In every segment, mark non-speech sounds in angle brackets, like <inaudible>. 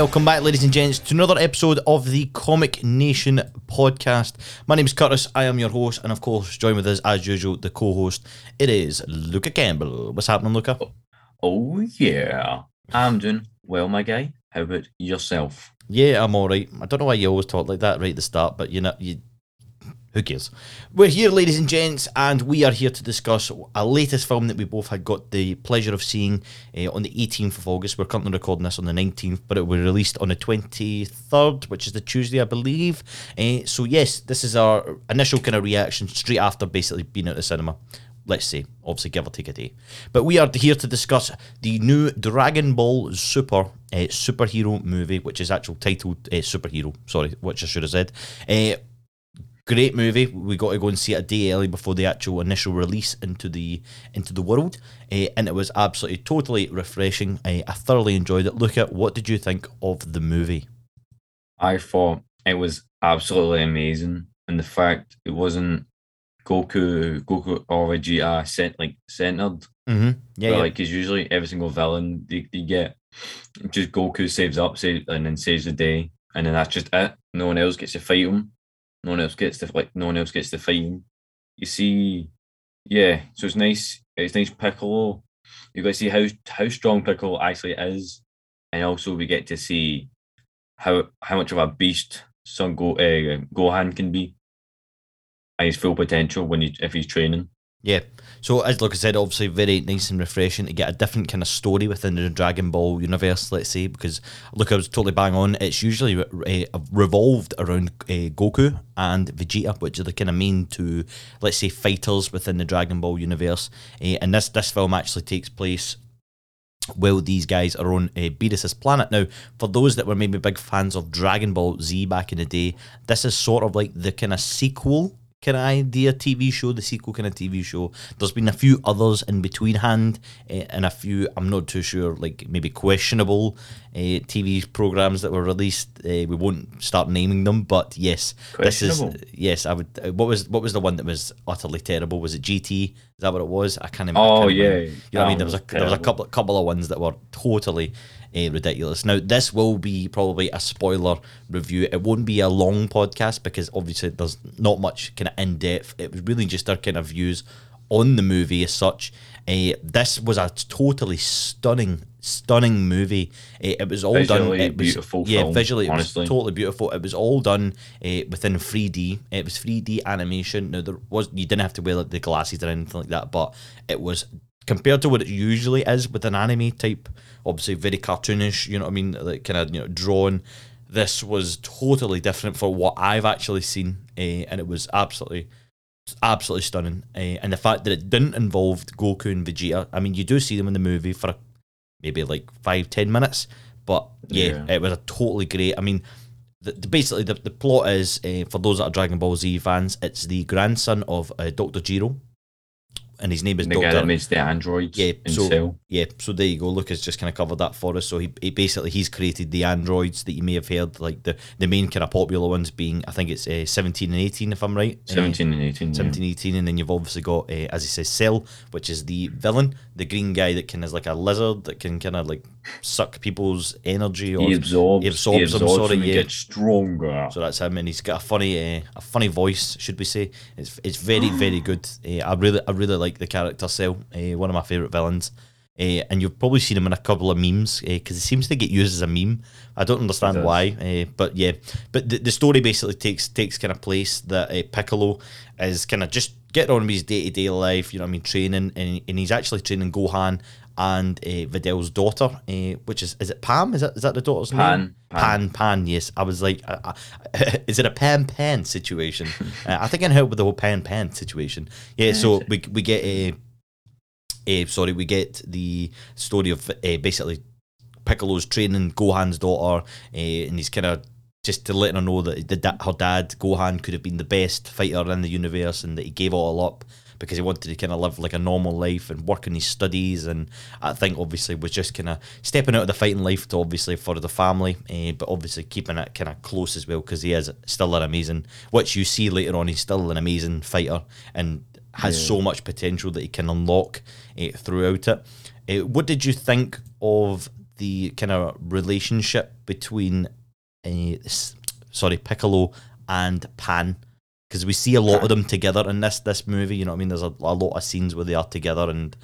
Welcome back, ladies and gents, to another episode of the Comic Nation podcast. My name is Curtis. I am your host, and of course, join with us as usual, the co-host. It is Luca Campbell. What's happening, Luca? Oh, oh yeah, I'm doing well, my guy. How about yourself? Yeah, I'm all right. I don't know why you always talk like that right at the start, but you know, you who cares? We're here, ladies and gents, and we are here to discuss a latest film that we both had got the pleasure of seeing uh, on the 18th of August. We're currently recording this on the 19th, but it will be released on the 23rd, which is the Tuesday, I believe. Uh, so, yes, this is our initial kind of reaction straight after basically being at the cinema. Let's say, obviously, give or take a day. But we are here to discuss the new Dragon Ball Super uh, superhero movie, which is actual titled Superhero, sorry, which I should have said. Uh, great movie. We got to go and see it a day early before the actual initial release into the into the world, uh, and it was absolutely totally refreshing. Uh, I thoroughly enjoyed it. Luca what did you think of the movie? I thought it was absolutely amazing, and the fact it wasn't Goku, Goku or Vegeta sent like centered. Mm-hmm. Yeah, yeah. yeah. like because usually every single villain they, they get just Goku saves up, save, and then saves the day, and then that's just it. No one else gets to fight him. No one else gets to like. No one else gets fight him. You see, yeah. So it's nice. It's nice Piccolo. You to see how how strong Piccolo actually is, and also we get to see how how much of a beast Son Go uh, Gohan can be, and his full potential when he if he's training. Yeah. So as like I said, obviously very nice and refreshing to get a different kind of story within the Dragon Ball universe. Let's say because look, I was totally bang on. It's usually uh, revolved around uh, Goku and Vegeta, which are the kind of main two, let's say, fighters within the Dragon Ball universe. Uh, and this this film actually takes place well, these guys are on uh, Beerus's planet. Now, for those that were maybe big fans of Dragon Ball Z back in the day, this is sort of like the kind of sequel kind of idea TV show, the sequel kind of TV show. There's been a few others in between hand, uh, and a few I'm not too sure, like maybe questionable uh, TV programs that were released. Uh, we won't start naming them, but yes, this is yes. I would. Uh, what was what was the one that was utterly terrible? Was it GT? Is that what it was? I can't. Remember, oh I can't yeah, remember. you know what I mean. There was a there was a couple couple of ones that were totally uh, ridiculous. Now, this will be probably a spoiler review. It won't be a long podcast because obviously there's not much kind of in depth. It was really just our kind of views on the movie as such. Uh, this was a totally stunning, stunning movie. Uh, it was all visually done. It was, beautiful. Yeah, film, visually, it honestly. was totally beautiful. It was all done uh, within 3D. It was 3D animation. Now there was you didn't have to wear like, the glasses or anything like that, but it was compared to what it usually is with an anime type, obviously very cartoonish, you know what I mean, like kind of you know drawn. This was totally different for what I've actually seen, uh, and it was absolutely, absolutely stunning. Uh, and the fact that it didn't involve Goku and Vegeta, I mean, you do see them in the movie for maybe like five, ten minutes, but yeah, Yeah. it was a totally great. I mean, the, the, basically the, the plot is uh, for those that are Dragon Ball Z fans, it's the grandson of uh, Doctor Jiro, and his name is the guy that makes the androids Yeah, in so- Cell. Yeah, so there you go. Luca's just kind of covered that for us. So he, he basically he's created the androids that you may have heard, like the the main kind of popular ones being I think it's uh, seventeen and eighteen if I'm right. Uh, 17 and 18. yeah. 17, 18, and then you've obviously got, uh, as he says, Cell, which is the villain, the green guy that can is like a lizard that can kind of like suck people's energy or He absorbs, he absorbs them, sorry, and he yeah. gets stronger. so that's him, and he's got a funny, uh, a funny voice, should we say? It's it's very very good. Uh, I really I really like the character Cell, uh, one of my favorite villains. Uh, and you've probably seen him in a couple of memes because he seems to get used as a meme. I don't understand why, uh, but yeah. But the, the story basically takes takes kind of place that uh, Piccolo is kind of just getting on with his day to day life. You know what I mean? Training, and, and he's actually training Gohan and uh, Videl's daughter, uh, which is is it Pam? Is that is that the daughter's Pan, name? Pan. Pan, Pan. Yes, I was like, uh, <laughs> uh, is it a Pan Pan situation? <laughs> uh, I think I can help with the whole Pan Pan situation. Yeah, so we we get a. Uh, sorry, we get the story of uh, basically Piccolo's training Gohan's daughter, uh, and he's kind of just to letting her know that the, her dad Gohan could have been the best fighter in the universe, and that he gave it all up because he wanted to kind of live like a normal life and work on his studies. And I think obviously was just kind of stepping out of the fighting life to obviously for the family, uh, but obviously keeping it kind of close as well because he is still an amazing, which you see later on, he's still an amazing fighter and has Yeah. so much potential that he can unlock uh, throughout it. Uh, what did you think of the kind of relationship between, uh, sorry, Piccolo and Pan, because we see a lot of them together in this this movie. You know what I mean? There's a, a lot of scenes where they are together, and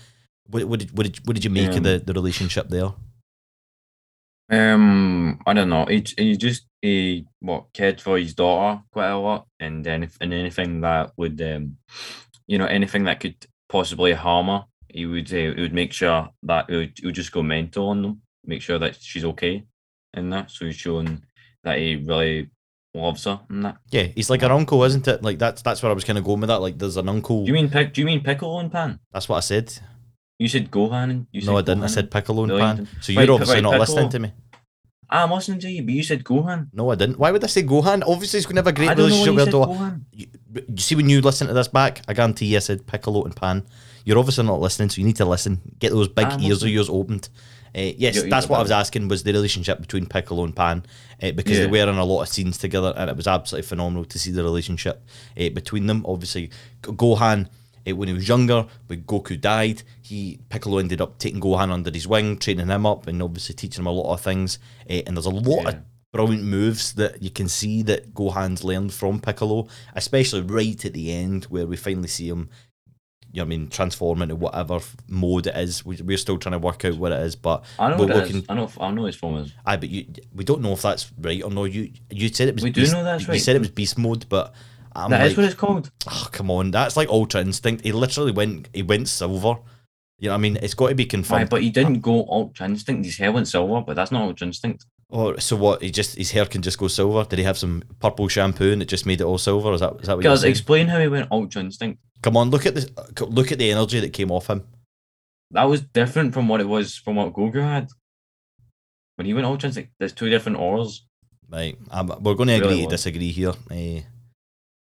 what, what did what did what did you make of Um, the, the relationship there? Um, I don't know. He, he just he what cared for his daughter quite a lot, and then and anything that would um, you know, anything that could possibly harm her, he would uh, he would make sure that he would, he would just go mental on them, make sure that she's okay, and that. So he's showing that he really loves her and that. Yeah, he's like an uncle, isn't it? Like that's that's where I was kind of going with that. Like there's an uncle. Do you mean? Do you mean Piccolo and Pan? that's what I said. You said Gohan and you said no, I didn't. I said Piccolo and Pan. So you're obviously right, not listening to me. Ah, I'm listening to you, but you said Gohan. No, I didn't. Why would I say Gohan? Obviously, he's going to have a great I don't know relationship with said her daughter. Gohan. You, you see, when you listen to this back, I guarantee you I said Piccolo and Pan. You're obviously not listening, so you need to listen. Get those big I'm ears of yours opened. Uh, yes, You're- that's what I was asking was the relationship between Piccolo and Pan uh, because they were in a lot of scenes together and it was absolutely phenomenal to see the relationship uh, between them. Obviously, Gohan, uh, when he was younger, when Goku died, he Piccolo ended up taking Gohan under his wing, training him up, and obviously teaching him a lot of things. Uh, and there's a lot of brilliant moves that you can see that Gohan's learned from Piccolo, especially right at the end where we finally see him. You know I mean, transform into whatever mode it is. We, we're still trying to work out what it is, but I know we're it is. looking. I know. I know his form is. I but you, we don't know if that's right or no. You you said it was. We do know that's right. You said it was beast mode, but I'm That like, is what it's called. oh, come on, that's like Ultra Instinct. He literally went. He went silver. You know what I mean? It's got to be Aye, confirmed. but he didn't go Ultra Instinct. His hair went silver, but that's not Ultra Instinct. Or so what? He just his hair can just go silver. Did he have some purple shampoo and it just made it all silver? Is that is that what Guys, explain how he went Ultra Instinct. Come on, look at this. Look at the energy that came off him. That was different from what it was from what Goku had. When he went Ultra Instinct, there's two different auras. Right, um, we're going to agree Really to disagree here. Uh,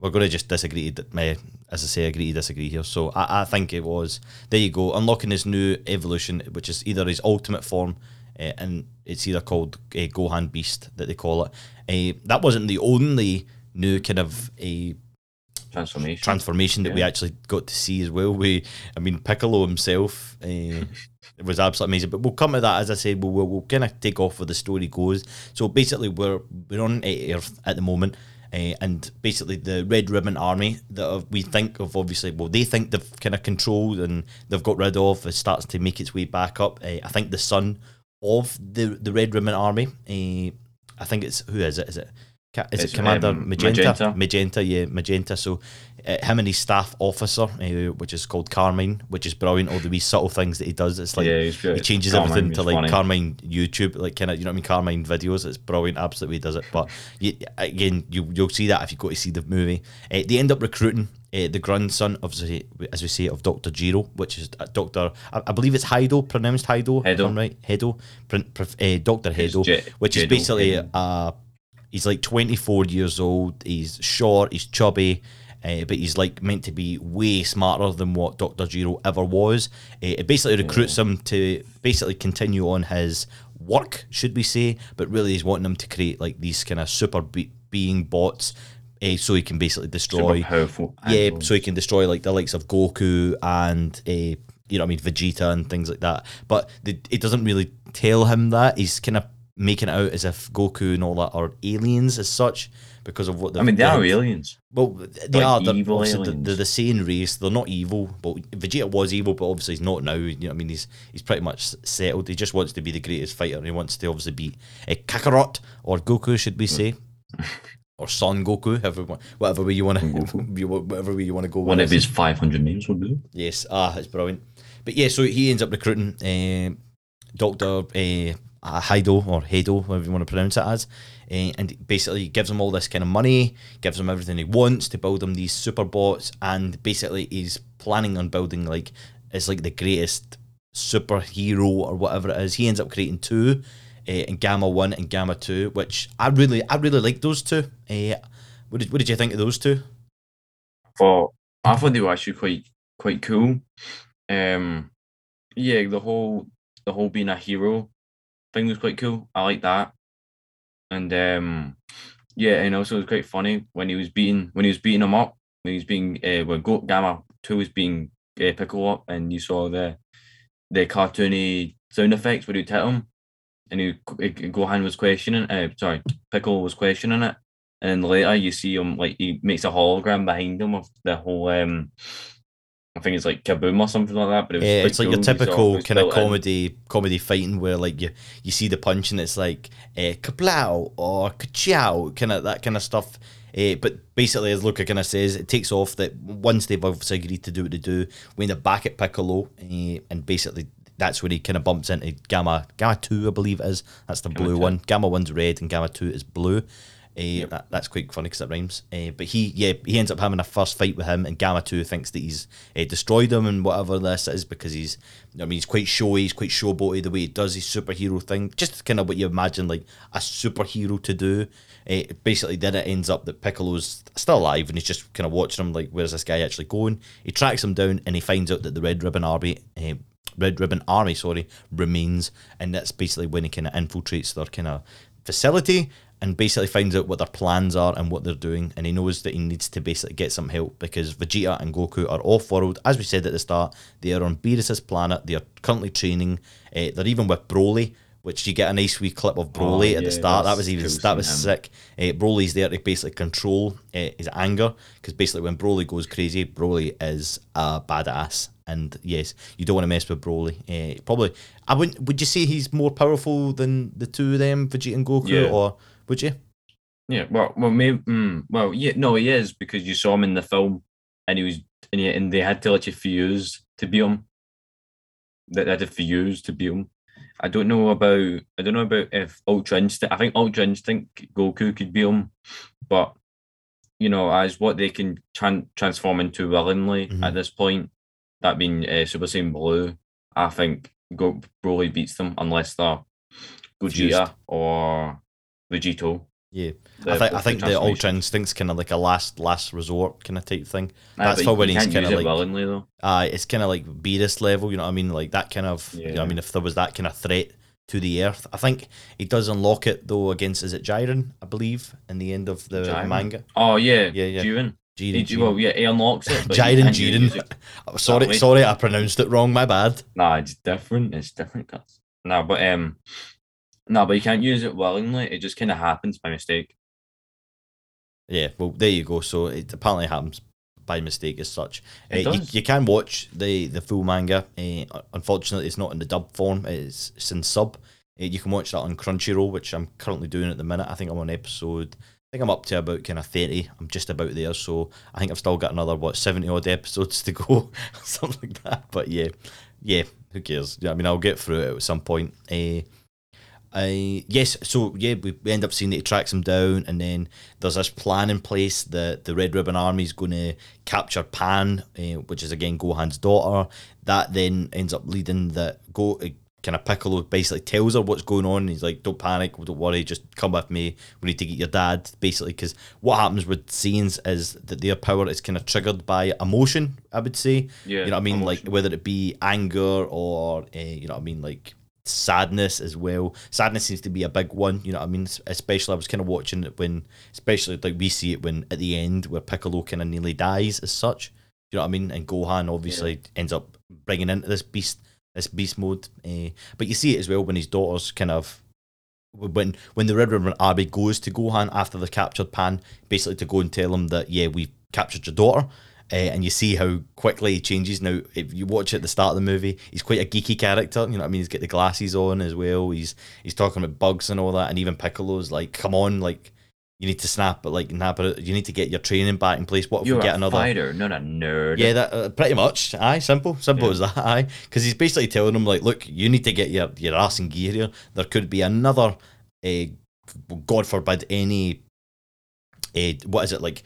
we're going to just disagree. To, uh, as I say, agree to disagree here. So I, I think it was. There you go, unlocking his new evolution, which is either his ultimate form, uh, and it's either called uh, Gohan Beast that they call it. That wasn't the only new kind of a Transformation. transformation that we actually got to see as well. We, I mean, Piccolo himself uh, it <laughs> was absolutely amazing. But we'll come to that as I said. We'll, we'll, we'll kind of take off where the story goes. So basically, we're we're on Earth at the moment. Uh, and basically, the Red Ribbon Army that we think of, obviously, well, they think they've kind of controlled and they've got rid of, it starts to make its way back up. Uh, I think the son of the the Red Ribbon Army, uh, I think it's who is it? Is it is It's, it Commander um, Magenta? Magenta. Magenta, yeah, Magenta. So uh, him and his staff officer, uh, which is called Carmine, which is brilliant. All the wee subtle things that he does. It's like yeah, he changes Carmine everything to like funny. Carmine YouTube, like kind of you know what I mean, Carmine videos. It's brilliant, absolutely does it. But you, again, you you'll see that if you go to see the movie. Uh, they end up recruiting uh, the grandson of, as we say, of Doctor Jiro, which is uh, Doctor. I, I believe it's Heido, pronounced Heido. Hedo. I'm right, Hedo, uh, Doctor Hedo, Je- which is basically Hedo. uh, he's like 24 years old. He's short. He's chubby. Uh, but he's like meant to be way smarter than what Dr. Jiro ever was. Uh, it basically recruits him to basically continue on his work, should we say? But really, he's wanting him to create like these kind of super be- being bots, uh, so he can basically destroy. Super powerful. Yeah, androids. so he can destroy like the likes of Goku and uh, you know what I mean Vegeta and things like that. But the, it doesn't really tell him that. He's kind of making it out as if Goku and all that are aliens as such because of what I mean, they are aliens. Well, they Like are. They're, evil obviously the, aliens. they're the same race. They're not evil. But Vegeta was evil, but obviously he's not now. You know what I mean? He's he's pretty much settled. He just wants to be the greatest fighter. He wants to obviously be a Kakarot or Goku, should we say? <laughs> Or Son Goku, however, whatever way you want to, <laughs> whatever way you want to go. with One of his 500 names would do. Yes, ah, it's brilliant. But yeah, so he ends up recruiting uh, Doctor uh, Heido or Heido, whatever you want to pronounce it as, uh, and basically gives him all this kind of money, gives him everything he wants to build him these super bots, and basically he's planning on building like it's like the greatest superhero or whatever it is. He ends up creating two, uh, in Gamma One and Gamma Two, which I really, I really like those two. Uh, what did, what did you think of those two? For I thought they were actually quite quite cool. Um, yeah, the whole the whole being a hero thing was quite cool. I like that, and um, yeah, and also it was quite funny when he was beating when he was beating him up when he was being uh, when Go Gamma Two was being uh, Piccolo up, and you saw the the cartoony sound effects where he'd hit him. and he, Gohan was questioning. Uh, sorry, Piccolo was questioning it, and later you see him like he makes a hologram behind him of the whole. um I think it's like Kaboom or something like that. But it was Yeah, it's like your cool. You typical kind of built in. comedy comedy fighting where like you you see the punch and it's like uh, kablow or kachow, kind of that kind of stuff. Uh, but basically, as Luca kind of says, it takes off that once they've obviously agreed to do what they do, we end up back at Piccolo, uh, and basically that's when he kind of bumps into Gamma Gamma Two, I believe it is. That's the blue two. one. Gamma One's red and Gamma Two is blue. Uh, that, that's quite funny because it rhymes. Uh, but he, yeah, he ends up having a first fight with him, and Gamma Two thinks that he's uh, destroyed him and whatever this is because he's, I mean, he's quite showy, he's quite showboaty the way he does his superhero thing, just kind of what you imagine like a superhero to do. Uh, basically, then it ends up that Piccolo's still alive and he's just kind of watching him like, where's this guy actually going? He tracks him down and he finds out that the Red Ribbon Army. Red Ribbon Army, sorry, remains, and that's basically when he kind of infiltrates their kind of facility and basically finds out what their plans are and what they're doing. And he knows that he needs to basically get some help because Vegeta and Goku are off world. As we said at the start, they are on Beerus's planet. They are currently training. Uh, they're even with Broly, which you get a nice wee clip of Broly Oh, at the start. That was even cool that was him. sick. Uh, Broly's there to basically control uh, his anger because basically when Broly goes crazy, Broly is a badass. And yes, you don't want to mess with Broly. Uh, probably, I wouldn't. Would you say he's more powerful than the two of them, Vegeta and Goku, Yeah. or would you? Yeah, well, well, maybe, mm, well, yeah, no, he is because you saw him in the film, and he was, and, he, and they had to let you fuse to beat him. That They had to fuse to beat him. I don't know about, I don't know about if Ultra Instinct. I think Ultra Instinct Goku could be him, but you know, as what they can tran- transform into willingly Mhm. at this point, that being uh, Super Saiyan Blue, I think Go- Broly beats them unless they're Gogeta Fused. or Vegito. Yeah, I think the I think the. Ultra Instinct's kind of like a last last resort kind of type thing. Aye, That's for when he's kinda like- willingly though. Uh, it's kind of like Beerus level, you know what I mean? Like that kind of, you know what I mean? If there was that kind of threat to the Earth, I think he does unlock it though against is it Jiren, I believe, in the end of the Jiren? manga. Oh yeah, Yeah, yeah. Jiren. Jiren, well, yeah, he unlocks it. <laughs> Jiren, Jiren. Oh, <laughs> sorry, sorry, I pronounced it wrong. My bad. Nah, it's different. It's different. No, but um, no, but you can't use it willingly. It just kind of happens by mistake. Yeah, well, there you go. So it apparently happens by mistake as such. Uh, It you, does. you can watch the the full manga. Uh, unfortunately, it's not in the dub form. It's, it's in sub. Uh, you can watch that on Crunchyroll, which I'm currently doing at the minute. I think I'm on episode. I think I'm up to about kind of thirty. I'm just about there, so I think I've still got another what seventy odd episodes to go, <laughs> something like that. But yeah, yeah, who cares? Yeah, I mean, I'll get through it at some point. Uh, I yes, so yeah, we end up seeing that he tracks him down, and then there's this plan in place that the Red Ribbon Army is going to capture Pan, uh, which is again Gohan's daughter. That then ends up leading that go. Uh, Kind of Piccolo basically tells her what's going on. He's like, "Don't panic, don't worry, just come with me. We need to get your dad." Basically, because what happens with scenes is that their power is kind of triggered by emotion. I would say, Yeah, you know what I mean, like whether it be anger or uh, you know what I mean, like sadness as well. Sadness seems to be a big one. You know what I mean? Especially I was kind of watching it when, especially like we see it when at the end where Piccolo kind of nearly dies as such. You know what I mean? And Gohan obviously ends up bringing into this beast, this beast mode. Uh, but you see it as well when his daughter's kind of when when the Red Ribbon Army goes to Gohan after they've captured Pan, basically to go and tell him that yeah we captured your daughter. Uh, and you see how quickly he changes. Now, if you watch at the start of the movie, he's quite a geeky character. You know what I mean? He's got the glasses on as well. He's he's talking about bugs and all that. And even Piccolo's like, "Come on, like you need to snap, but like nap it. You need to get your training back in place. What if You're we get a another? fighter, not a nerd. Yeah, that uh, pretty much. Aye, simple, simple Yeah. as that. Aye, because he's basically telling him like, look, you need to get your your ass in gear here. There could be another, uh, God forbid, any, uh, what is it like?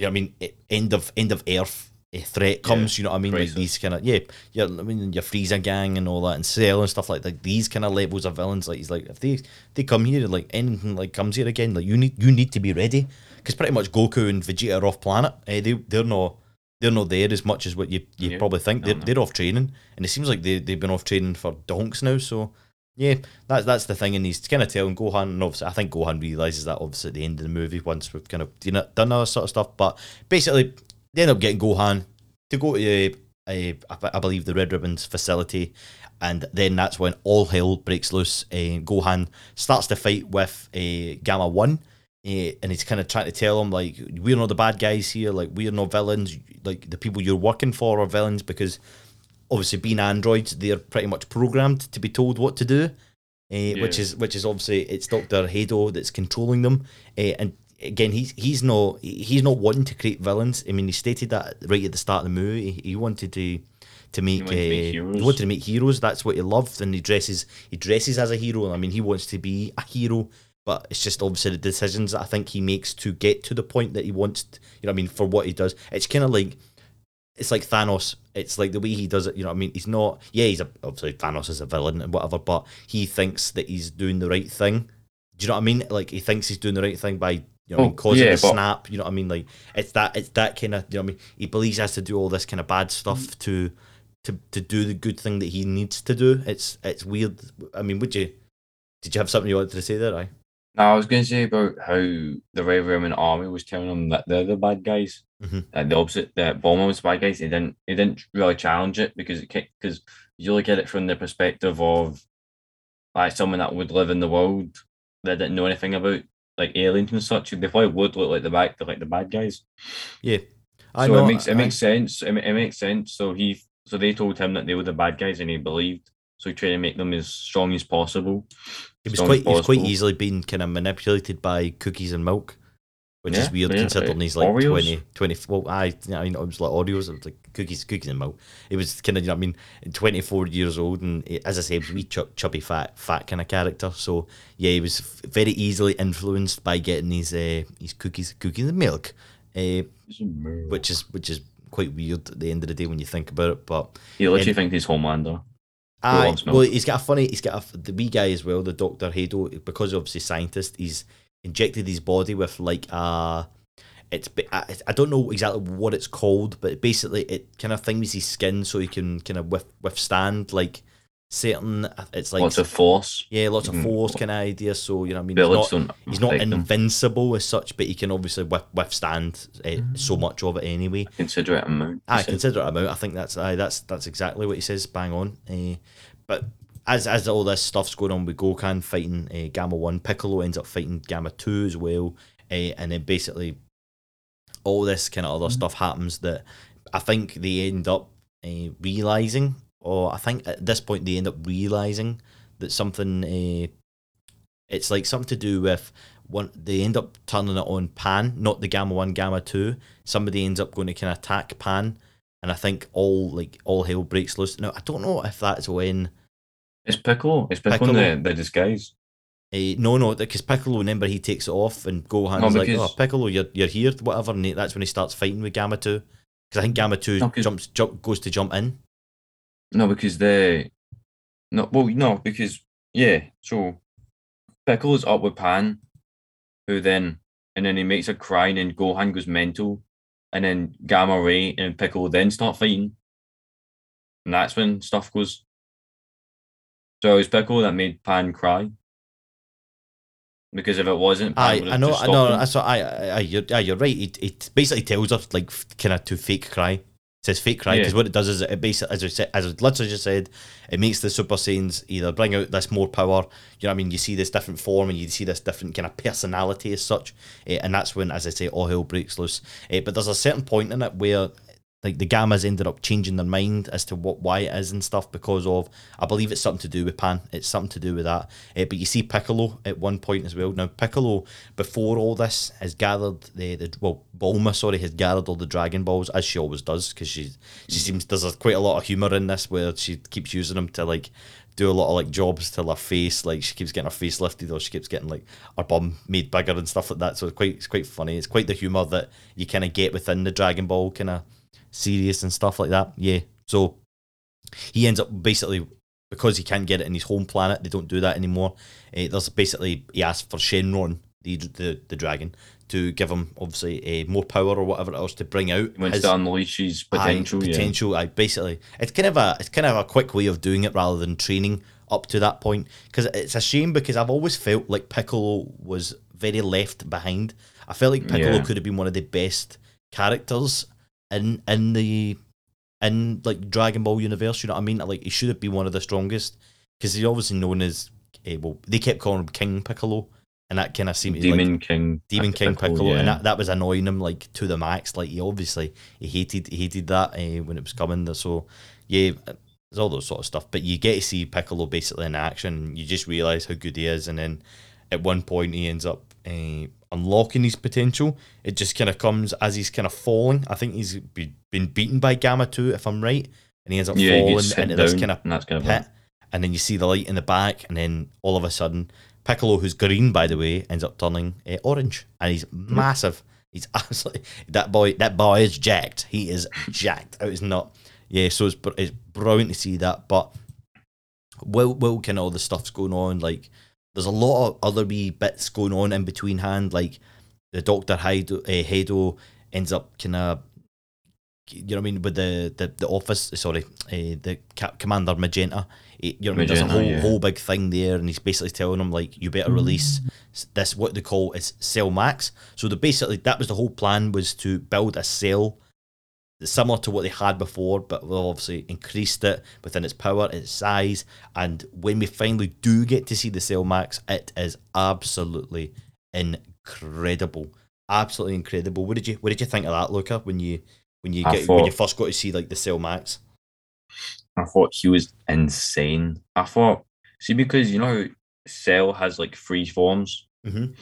You know what I mean, end of end of Earth eh, threat comes. you know what I mean? Like these kind of yeah, yeah. I mean, your Frieza gang and all that, and Cell and stuff like that. These kind of levels of villains. Like he's like, if they they come here, like anything like comes here again, like you need you need to be ready. Because pretty much Goku and Vegeta are off planet. Eh, they they're not they're not there as much as what you, you Yeah. probably think. They're, no. they're off training, and it seems like they they've been off training for donks now. So yeah, that's that's the thing, and he's kind of telling Gohan, and obviously I think Gohan realizes that obviously at the end of the movie once we've kind of you know, done all this sort of stuff. But basically, they end up getting Gohan to go to uh, uh, I, believe, the Red Ribbon's facility, and then that's when all hell breaks loose. Gohan starts to fight with uh, Gamma One, and he's kind of trying to tell him like, "We're not the bad guys here. Like, we're not villains. Like, the people you're working for are villains because." Obviously, being androids, they're pretty much programmed to be told what to do, uh, which is which is obviously it's Doctor Hado that's controlling them, uh, and again he's he's not he's not wanting to create villains. I mean, he stated that right at the start of the movie. He, he wanted to to make, wanted to make uh, heroes. he wanted to make heroes. That's what he loved, and he dresses he dresses as a hero. I mean, he wants to be a hero, but it's just obviously the decisions that I think he makes to get to the point that he wants. To, you know, what I mean, for what he does, it's kind of like it's like Thanos. It's like the way he does it. You know what I mean? He's not. Yeah, he's a, obviously Thanos is a villain and whatever, but he thinks that he's doing the right thing. Do you know what I mean? Like he thinks he's doing the right thing by you know what I mean, Oh, causing yeah, the but- snap. You know what I mean? Like it's that it's that kind of you know what I mean. He believes he has to do all this kind of bad stuff mm. to to to do the good thing that he needs to do. It's it's weird. I mean, would you? Did you have something you wanted to say there? I Now I was going to say about how the Red Ribbon army was telling them that they're the bad guys, Mhm. and the opposite. That Bulma was the bad guys. He didn't. He didn't really challenge it because it because you look at it from the perspective of like someone that would live in the world that didn't know anything about like aliens and such. They probably would look like the bad like the bad guys. yeah. I so know. it makes it I- makes sense. It, it makes sense. So he so they told him that they were the bad guys, and he believed. So he tried to make them as strong as possible. He was quite as he was quite easily being kind of manipulated by cookies and milk, which is weird yeah, considering he's like Oreos. 20, 20 Well, I, you I mean, it was like Oreos. It was like cookies, cookies and milk. It was kind of, you know, what I mean, twenty four years old, and he- as I he was wee chub, chubby, fat, fat kind of character. So yeah, he was f- very easily influenced by getting these uh, these cookies, cookies and milk, uh, which is which is quite weird at the end of the day when you think about it. But he literally and- thinks he's Homelander. Aye, well, he's got a funny. He's got a, the wee guy as well. The Doctor Hado, because obviously scientist, he's injected his body with like a. It's I, I don't know exactly what it's called, but basically it kind of things his skin so he can kind of with, withstand like certain. It's like Lots of force. yeah, lots of Mhm. force kind of idea. So you know, I mean, he's not, he's not affect them. invincible as such, but he can obviously withstand uh, so much of it anyway. Considerate amount. he I said. consider it a amount. I think that's aye, that's that's exactly what he says. Bang on. Uh, but as as all this stuff's going on with Gohan fighting uh, Gamma One, Piccolo ends up fighting Gamma Two as well, uh, and then basically all this kind of other stuff happens that I think they end up uh, realizing, or I think at this point they end up realizing that something. Uh, it's like something to do with one. They end up turning it on Pan, not the Gamma One, Gamma Two. Somebody ends up going to kind of attack Pan, and I think all like all hell breaks loose. Now I don't know if that's when. It's Piccolo. It's Piccolo, Piccolo. in the, the disguise. Uh, no, no, because Piccolo, remember, he takes it off, and Gohan's No, like, "Oh, Piccolo, you're you're here, whatever." And that's when he starts fighting with Gamma Two, because I think Gamma Two No, 'cause- jumps, jump, goes to jump in. No, because they. No, well, no, because yeah. So Piccolo's up with Pan, who then and then he makes a cry, and then Gohan goes mental, and then Gamma Ray and Piccolo then start fighting, and that's when stuff goes. So it was Piccolo that made Pan cry. Because if it wasn't, Pan I, I know, I know. him. That's what I, I, I you're, yeah, you're right. It, it basically tells her like kind of to fake cry. It says fake cry because Yeah. what it does is it basically, as I said, as I literally just said, it makes the Super Saiyans either bring out this more power. You know, what I mean, you see this different form and you see this different kind of personality as such, eh, and that's when, as I say, all hell breaks loose. Eh, but there's a certain point in it where. Like the gammas ended up changing their mind as to what why it is and stuff because of I believe it's something to do with Pan. It's something to do with that. Eh, but you see Piccolo at one point as well. Now Piccolo before all this has gathered the, the well Bulma sorry has gathered all the Dragon Balls as she always does because she she seems there's quite a lot of humor in this where she keeps using them to like do a lot of like jobs to her face like she keeps getting her face lifted or she keeps getting like her bum made bigger and stuff like that so it's quite it's quite funny it's quite the humor that you kind of get within the Dragon Ball kind of series and stuff like that yeah so he ends up basically because he can't get it in his home planet. They don't do that anymore. Uh, there's basically he asked for Shenron, the the, the dragon, to give him obviously uh, more power or whatever else to bring out He wants his to unleash his aye, potential. yeah. potential. I basically it's kind of a it's kind of a quick way of doing it rather than training up to that point. Because it's a shame because I've always felt like Piccolo was very left behind. I felt like Piccolo Yeah. could have been one of the best characters in in the in like Dragon Ball universe. You know what I mean? Like he should have been one of the strongest because he's obviously known as uh, well. They kept calling him King Piccolo, and that kind of seemed Demon like, King, Demon King Piccolo, Piccolo, yeah. and that, that was annoying him like to the max. Like he obviously he hated he hated that uh, when it was coming. So yeah, there's all those sort of stuff. But you get to see Piccolo basically in action. And you just realize how good he is, and then at one point he ends up uh, unlocking his potential. It just kind of comes as he's kind of falling. I think he's be, been beaten by Gamma Two, if I'm right, and he ends up yeah, falling into this kind of and that's kind of and then you see the light in the back, and then all of a sudden, Piccolo, who's green by the way, ends up turning uh, orange, and he's massive. He's <laughs> absolutely that boy. That boy is jacked. He is jacked. It was not. Yeah, so it's it's brilliant to see that. But while while kind of all the stuff's going on, like there's a lot of other wee bits going on in between hand, like the Doctor Heido, uh, Heido ends up kind of you know what I mean with the the, the office sorry uh, the Cap- Commander Magenta you know what I mean there's a whole yeah. whole big thing there and he's basically telling him like you better release this what they call is cell max so the basically that was the whole plan was to build a cell similar to what they had before but we've obviously increased it within its power its size and when we finally do get to see the cell max it is absolutely incredible absolutely incredible what did you what did you think of that Luca when you when you I get when you first got to see like the cell max I thought he was insane. I thought, see, because you know, Cell has like three forms. mm-hmm.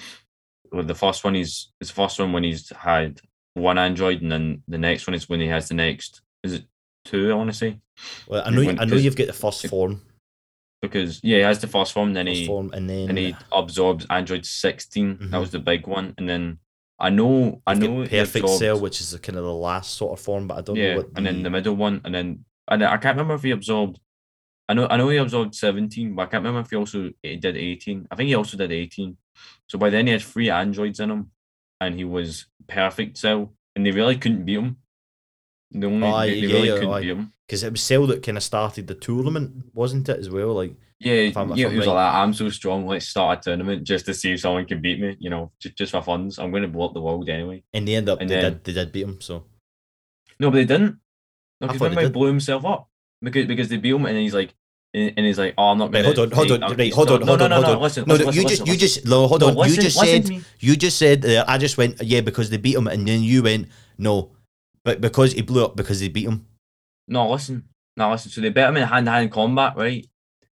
Well, the first one is is the first one when he's had one android, and then the next one is when he has the next. Is it two? I want to say well I know When- I know you've got the first form, because yeah, he has the first form, then first he form and then and he absorbs Android 16. Mhm. That was the big one, and then I know I know perfect absorbed- cell which is the, kind of the last sort of form but I don't yeah, know what and then the middle one, and then and I can't remember if he absorbed. I know I know he absorbed 17, but I can't remember if he also he did 18. I think he also did 18. So by then he had three androids in him, and he was perfect cell, and they really couldn't beat him. The only Aye, they, they yeah, really yeah, couldn't beat him. because it was cell that kind of started the tournament wasn't it as well like Yeah, I'm- if yeah, I'm he was right. like, I'm so strong, let's start a tournament just to see if someone can beat me, you know, just, just for funds. I'm going to blow up the world anyway. in the end up And they then- did they did beat him so No, but they didn't. No, I because they remember he blew himself up because because they beat him and he's like, and and he's like, oh, I'm not Right, going hold on, hold on, right, hold on, no, hold no, on, no, hold no, on. Listen, no, listen, no, you listen, just, you just, no, hold No, on. you just said, you just said, uh, I just went, yeah, because they beat him, and then you went, no, but because he blew up because they beat him. No, listen, no, listen. So they beat him in hand to hand combat, right?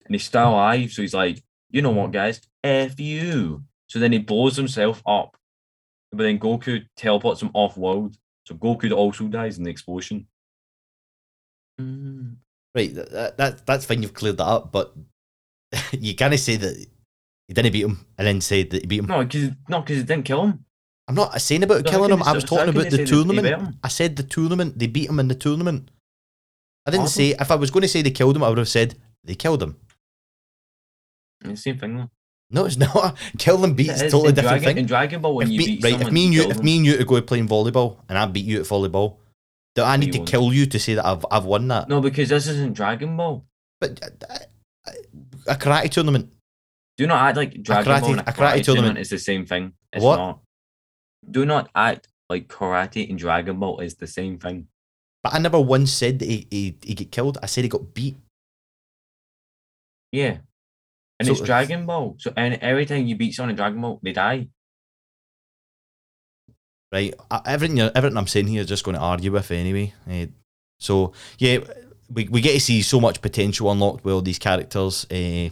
And he's still alive. So he's like, you know what, guys? F you. So then he blows himself up. But then Goku teleports him off world. So Goku also dies in the explosion. Mm. Right, that, that, that that's fine. You've cleared that up, but <laughs> you can't say that he didn't beat him and then say that he beat him. No, because no, because it didn't kill him. I'm not saying about So killing him. I was so- talking about the say that they beat tournament. I said the tournament. They beat him in the tournament. I didn't Awesome. say if I was going to say they killed him, I would have said they killed him. It's the same thing though. No, it's <laughs> not. Kill them a is totally different Dragon, thing. In Dragon Ball, when if you me, beat right, someone, if me and you, if me and you to go playing volleyball and I beat you at volleyball, I need to won't. kill you to say that I've I've won that? No, because this isn't Dragon Ball. But uh, uh, a karate tournament. Do not act like Dragon karate- Ball and a a karate karate, tournament. tournament is the same thing. It's What? not. Do not act like karate and Dragon Ball is the same thing. But I never once said that he, he, he get killed. I said he got beat. Yeah. And So it's it's- Dragon Ball. So and every time you beat someone in Dragon Ball, they die. Right, everything you're- everything I'm saying here is just going to argue with anyway. Eh, so yeah, we, we get to see so much potential unlocked with all these characters. Uh,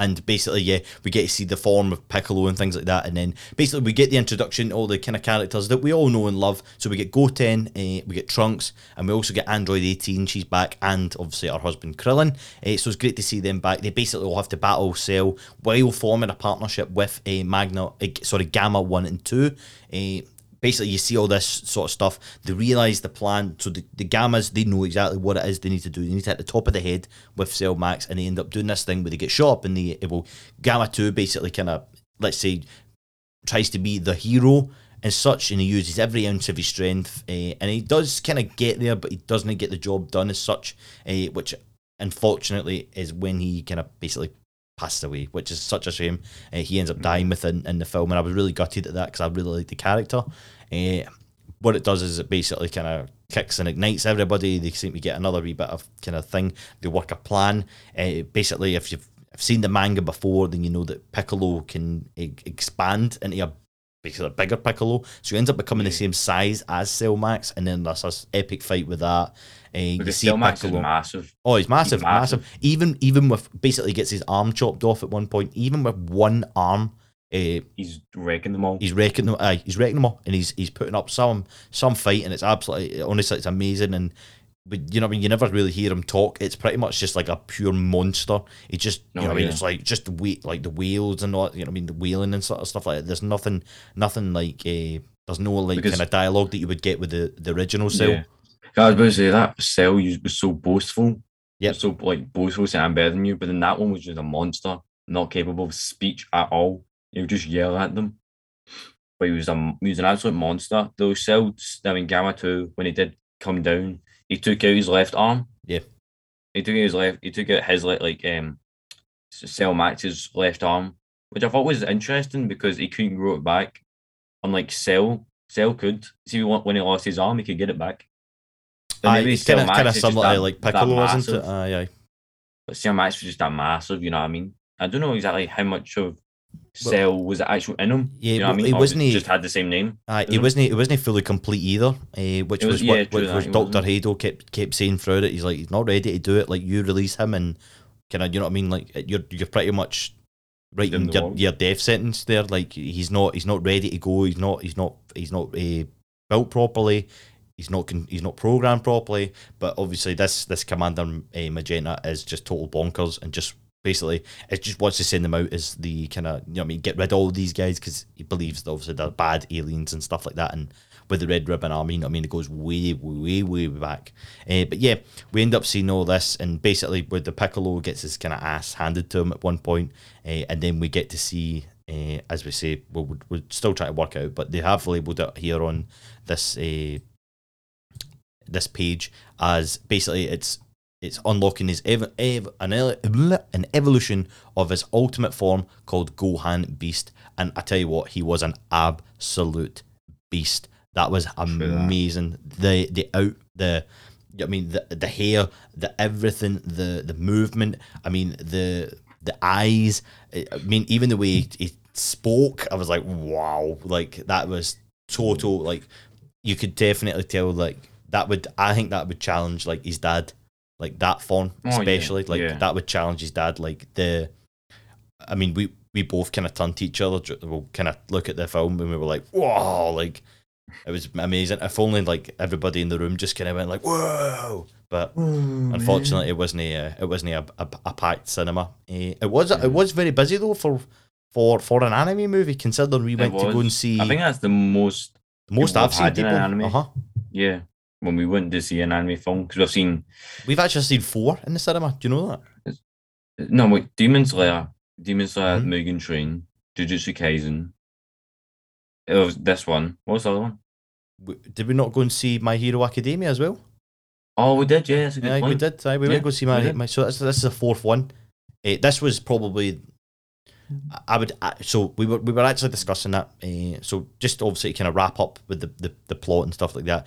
and basically, yeah, we get to see the form of Piccolo and things like that, and then basically we get the introduction to all the kind of characters that we all know and love. So we get Goten, uh, we get Trunks, and we also get Android 18. She's back, and obviously our husband Krillin. Uh, so it's great to see them back. They basically all have to battle Cell while forming a partnership with a Magna, uh, sorry, Gamma One and Two. Uh, basically you see all this sort of stuff they realize the plan so the, the gammas they know exactly what it is they need to do. They need to hit the top of the head with cell max and they end up doing this thing where they get shot up and the well gamma 2 basically kind of let's say tries to be the hero and such and he uses every ounce of his strength uh, and he does kind of get there but he doesn't get the job done as such uh, which unfortunately is when he kind of basically passed away, which is such a shame. Uh, he ends up dying within in the film, and I was really gutted at that because I really like the character. Uh, what it does is it basically kind of kicks and ignites everybody. They seem to get another wee bit of kind of thing. They work a plan. Uh, basically, if you've seen the manga before, then you know that Piccolo can e- expand into a basically a bigger Piccolo. So he ends up becoming the same size as Cell Max, and then there's this epic fight with that. Uh, Because see Cell Max is massive. Oh, he's massive, massive, massive. Even even with basically gets his arm chopped off at one point. Even with one arm, uh, He's wrecking them all. he's wrecking them. Aye, he's wrecking them all, and he's he's putting up some some fight, and it's absolutely honestly it's amazing. And but you know, what I mean, you never really hear him talk. It's pretty much just like a pure monster. He just you Oh, know, what I mean, it's like just the wait like the whales and all. You know, what I mean, the wailing and sort of stuff like that. There's nothing, nothing like uh, there's no like Because- kind of dialogue that you would get with the the original Cell. Yeah. I was about to say that Cell was was so boastful. Yeah. So like boastful saying I'm better than you, but then that one was just a monster, not capable of speech at all. He would just yell at them. But he was a he was an absolute monster. Those cells, I mean Gamma 2, when he did come down, he took out his left arm. Yeah. He took out his left he took out his like like um Cell Max's left arm, which I thought was interesting because he couldn't grow it back. Unlike Cell, Cell could. See when he lost his arm, he could get it back. But Aye, kind of kind of Max is just similar to like Piccolo, isn't it? Aye, aye. But Cell Max was just that massive, you know what I mean? I don't know exactly how much of Cell was actual in him. Yeah, you know what I mean? it wasn't he- just had the same name. Aye, it Mhm. wasn't it wasn't fully complete either. Uh, which was, was- yeah, what, which was Doctor wasn't. Hado kept kept saying throughout it. He's like he's not ready to do it. Like you release him and kind of you know what I mean. Like you're you're pretty much writing your, your death sentence there. Like he's not he's not ready to go. He's not he's not he's not uh, built properly. He's not he's not programmed properly. But obviously this this Commander uh, Magenta is just total bonkers and just. Basically, it just wants to send them out as the kind of you know I mean get rid of all these guys because he believes that obviously they're bad aliens and stuff like that. And with the Red Ribbon Army, you know I mean, it goes way, way, way, way back. Uh, but yeah, we end up seeing all this, and basically, with the Piccolo gets his kind of ass handed to him at one point, uh, and then we get to see, uh, as we say, we're, we're still trying to work out, but they have labelled it here on this this page as basically it's it's unlocking his ev- ev- an, ele- an evolution of his ultimate form called Gohan Beast, and I tell you what, he was an absolute beast. That was amazing. The the out the I mean the the hair, the everything, the the movement. I mean the the eyes. I I mean even the way he, he spoke, I was like wow, like that was total. Like you could definitely tell like that would. I think that would challenge like his dad, like that form Oh, yeah, especially. Like yeah. that would challenge his dad. Like the. I mean, we we both kind of turned to each other. We'll kind of look at the film and we were like, "Whoa!" Like it was amazing. If only like everybody in the room just kind of went like, "Whoa!" But unfortunately, it wasn't a it wasn't a, a, a packed cinema. Uh, it was it was very busy though for for for an anime movie. Considering we went to go and see I think that's the most, most I've seen in people. an anime. Uh huh. yeah, when we went to see an anime film, because we've seen, We've actually seen four in the cinema. Do you know that? no, wait, Demon Slayer, Demon Slayer, Mhm. Mugen Train, Jujutsu Kaisen. It was this one. What was the other one? We, did we not go and see My Hero Academia as well? Oh, we did, yeah, that's a good Yeah, we did. Aye, we Yeah, went to go see my, my so this, this is the fourth one. Uh, this was probably I would so we were we were actually discussing that. Uh, so just obviously to kind of wrap up with the, the, the plot and stuff like that.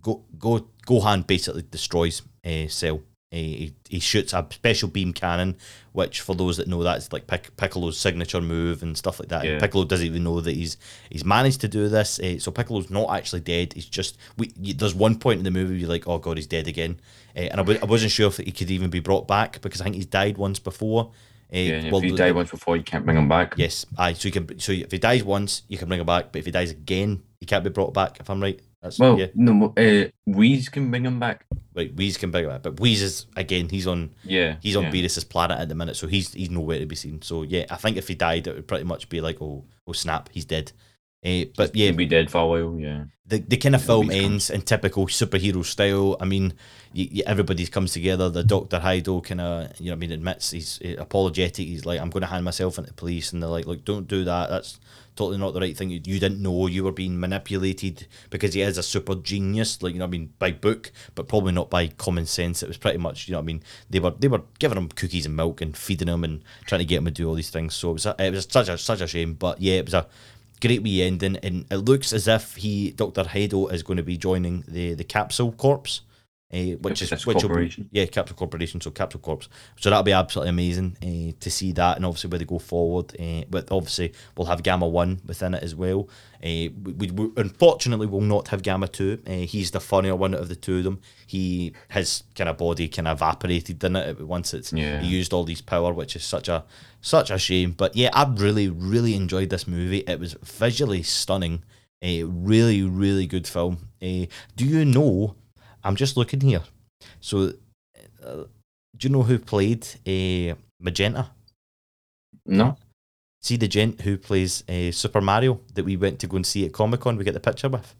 Go go Gohan basically destroys uh, Cell. Uh, he, he shoots a special beam cannon, which for those that know that's like Pic- Piccolo's signature move and stuff like that. And Yeah. Piccolo doesn't even know that he's he's managed to do this. Uh, so Piccolo's not actually dead. He's just we. You, there's one point in the movie where you're like, oh god, he's dead again. Uh, and I w- I wasn't sure if he could even be brought back because I think he's died once before. Uh, Yeah, well, if you the- die once before, you can't bring him back. Yes, aye. So you can. So if he dies once, you can bring him back. But if he dies again, he can't be brought back. If I'm right, that's Well, yeah. no, uh, Whis can bring him back. Right, Whis can bring him back, but Whis is again. He's on. Yeah, He's on yeah. Beerus's planet at the minute, so he's he's nowhere to be seen. So yeah, I think if he died, it would pretty much be like, oh, oh snap, he's dead. Uh, but yeah, He'll be dead for a while. Yeah, the, the kind of It'll film be ends in typical superhero style. I mean, y y everybody comes together. The Doctor Hydo kind of, you know, what I mean, admits he's uh, apologetic. He's like, I'm going to hand myself into police, and they're like, look, don't do that. That's totally not the right thing. You, you didn't know you were being manipulated because he is a super genius, like you know, I mean, by book, but probably not by common sense. It was pretty much, you know, I mean, they were they were giving him cookies and milk and feeding him and trying to get him to do all these things. So it was a, it was such a such a shame. But yeah, it was a great wee ending, and it looks as if he Doctor Hedo is going to be joining the the Capsule Corps. Uh, which is which will be, corporation. yeah Capsule Corporation so Capsule Corps so that'll be absolutely amazing uh, to see that and obviously where they go forward uh, but obviously we'll have Gamma 1 within it as well. Uh, we, we, unfortunately will not have Gamma 2 uh, he's the funnier one out of the two of them. He his kind of body kind of evaporated didn't it once it's Yeah. he used all these power which is such a such a shame. But yeah I really really enjoyed this movie. It was visually stunning. A really really good film. Uh, do you know I'm just looking here so uh, do you know who played uh, Magenta No. see the gent who plays uh, Super Mario that we went to go and see at Comic Con we get the picture with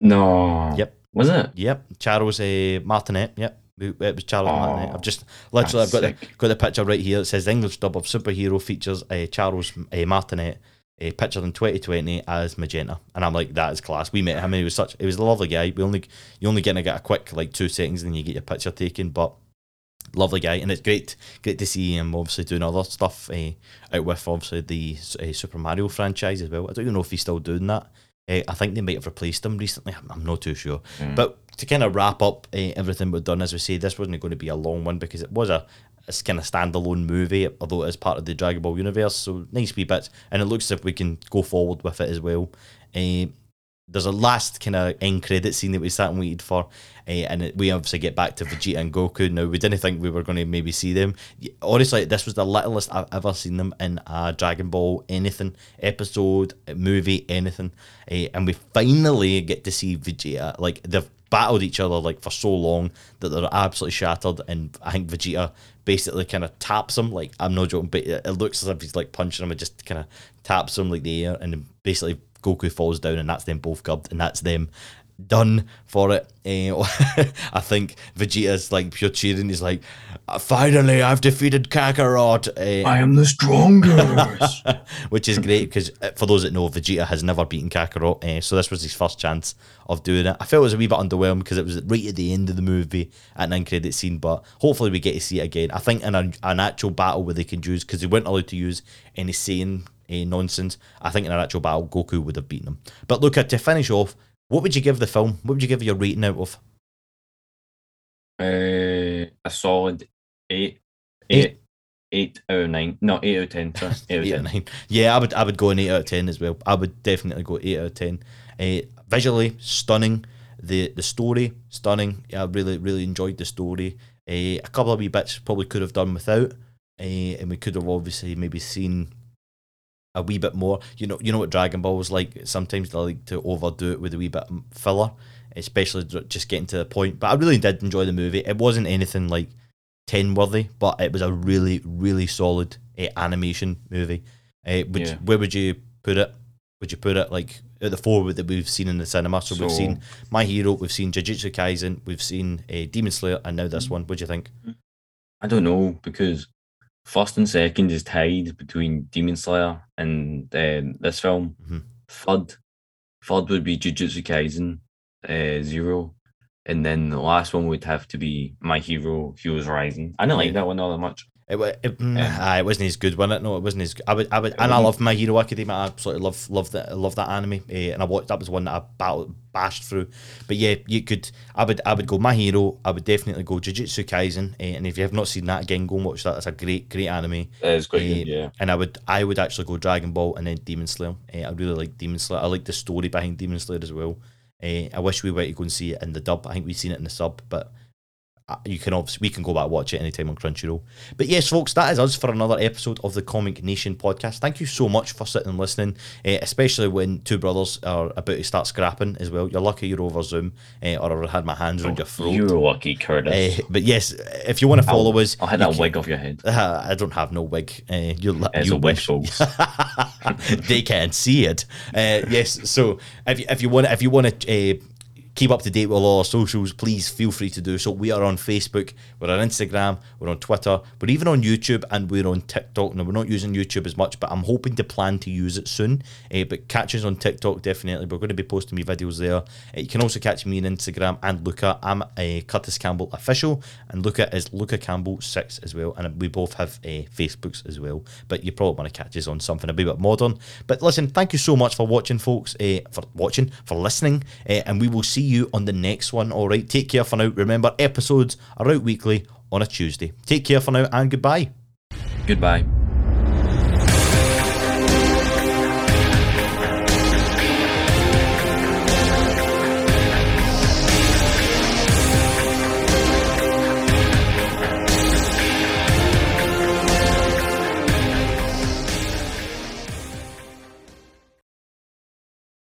No. Yep. Was it? Yep, Charles uh, Martinet. Yep, it was Charles Oh, Martinet. I've just literally I've got the, got the picture right here. It says English dub of superhero features uh, Charles uh, Martinet. Uh, pictured in 2020 as Magenta, and I'm like, that is class. We met him, and he was such, he was a lovely guy. We only, you only gonna get a quick like two seconds, and you get your picture taken, but lovely guy, and it's great, great to see him obviously doing other stuff uh, out with obviously the uh, Super Mario franchise as well. I don't even know if he's still doing that. Uh, I think they might have replaced him recently. I'm, I'm not too sure. Mm. But to kind of wrap up uh, everything we've done, as we say, this wasn't going to be a long one because it was a, a kind of standalone movie, although it is part of the Dragon Ball universe. So nice wee bits, and it looks as if we can go forward with it as well. Uh, there's a last kind of end credit scene that we sat and waited for, uh, and it, we obviously get back to Vegeta and Goku. Now we didn't think we were going to maybe see them. Honestly, this was the littlest I've ever seen them in a Dragon Ball anything episode, movie, anything, uh, and we finally get to see Vegeta. Like they've battled each other like for so long that they're absolutely shattered, and I think Vegeta basically kind of taps him. Like I'm not joking, but it, looks as if he's like punching him and just kind of taps him like the air, and basically Goku falls down, and that's them both gubbed, and that's them done for it. Eh, <laughs> I think Vegeta's like pure cheering. He's like, finally, I've defeated Kakarot. Eh, I am the strongest. <laughs> which is great because for those that know, Vegeta has never beaten Kakarot, uh, so this was his first chance of doing it. I felt it was a wee bit underwhelmed because it was right at the end of the movie at an end credit scene, but hopefully we get to see it again. I think in a, an actual battle where they can use because they weren't allowed to use any uh, nonsense. I think in an actual battle, Goku would have beaten him. But look, at to finish off, what would you give the film? What would you give your rating out of? uh, a solid eight, Eight. eight, eight out of nine. No, eight out of ten. Sorry, <laughs> eight out of eight or ten. nine. Yeah, I would I would go an eight out of ten as well. I would definitely go eight out of ten. Uh, visually stunning. The the story stunning. Yeah, I really really enjoyed the story. Uh, a couple of wee bits probably could have done without, uh, and we could have obviously maybe seen a wee bit more. You know, you know what Dragon Ball was like. Sometimes they like to overdo it with a wee bit of filler, especially just getting to the point. But I really did enjoy the movie. It wasn't anything like ten worthy, but it was a really really solid uh, animation movie. Uh, would Yeah. where would you put it? Would you put it like at the four that we've seen in the cinema? So, we've seen My Hero, we've seen Jujutsu Kaisen, we've seen uh, Demon Slayer, and now this one. What do you think? I don't know because first and second is tied between Demon Slayer and um, this film. Mhm. Third, third would be Jujutsu Kaisen uh, Zero, and then the last one would have to be My Hero Heroes Rising. I didn't like that one all that much. It, it, mm, Um, aye, it wasn't as good, wasn't it? No, it wasn't as. Good. I would, I would, and I love My Hero Academia. I absolutely love, love that, love that anime. eh, and I watched that was one that I battled, bashed through. But yeah, you could. I would, I would go My Hero. I would definitely go Jujutsu Kaisen. eh, and if you have not seen that again, go and watch that. That's a great, great anime. It's Eh, yeah. And I would, I would actually go Dragon Ball and then Demon Slayer. I really like Demon Slayer. I like the story behind Demon Slayer as well. I wish we were to go and see it in the dub. I think we've seen it in the sub, but uh, you can obviously we can go back and watch it anytime on Crunchyroll. But yes, folks, that is us for another episode of the Comic Nation podcast. Thank you so much for sitting and listening, eh, especially when two brothers are about to start scrapping as well. You're lucky you're over Zoom, eh, or I had my hands around your throat. You're lucky, Curtis. Eh, but yes, if you want to follow us, I'll hit you that can- wig off your head. <laughs> uh, I don't have no wig. Uh, you a wish. folks. <laughs> they can't see it. Uh, yes. So if you, if you want if you want to uh, keep up to date with all our socials, please feel free to do so. We are on Facebook, we're on Instagram, we're on Twitter, we're even on YouTube, and we're on TikTok. Now, we're not using YouTube as much, but I'm hoping to plan to use it soon. Uh, but catch us on TikTok, definitely. We're going to be posting me videos there. Uh, you can also catch me on Instagram and Luca. I'm a Curtis Campbell official, and Luca is Luca Campbell 6 as well. And we both have uh, Facebooks as well. But you probably want to catch us on something a bit modern. But listen, thank you so much for watching, folks, for watching, for listening, and we will see you on the next one. All right, take care for now. Remember, episodes are out weekly on a Tuesday. Take care for now and goodbye. Goodbye.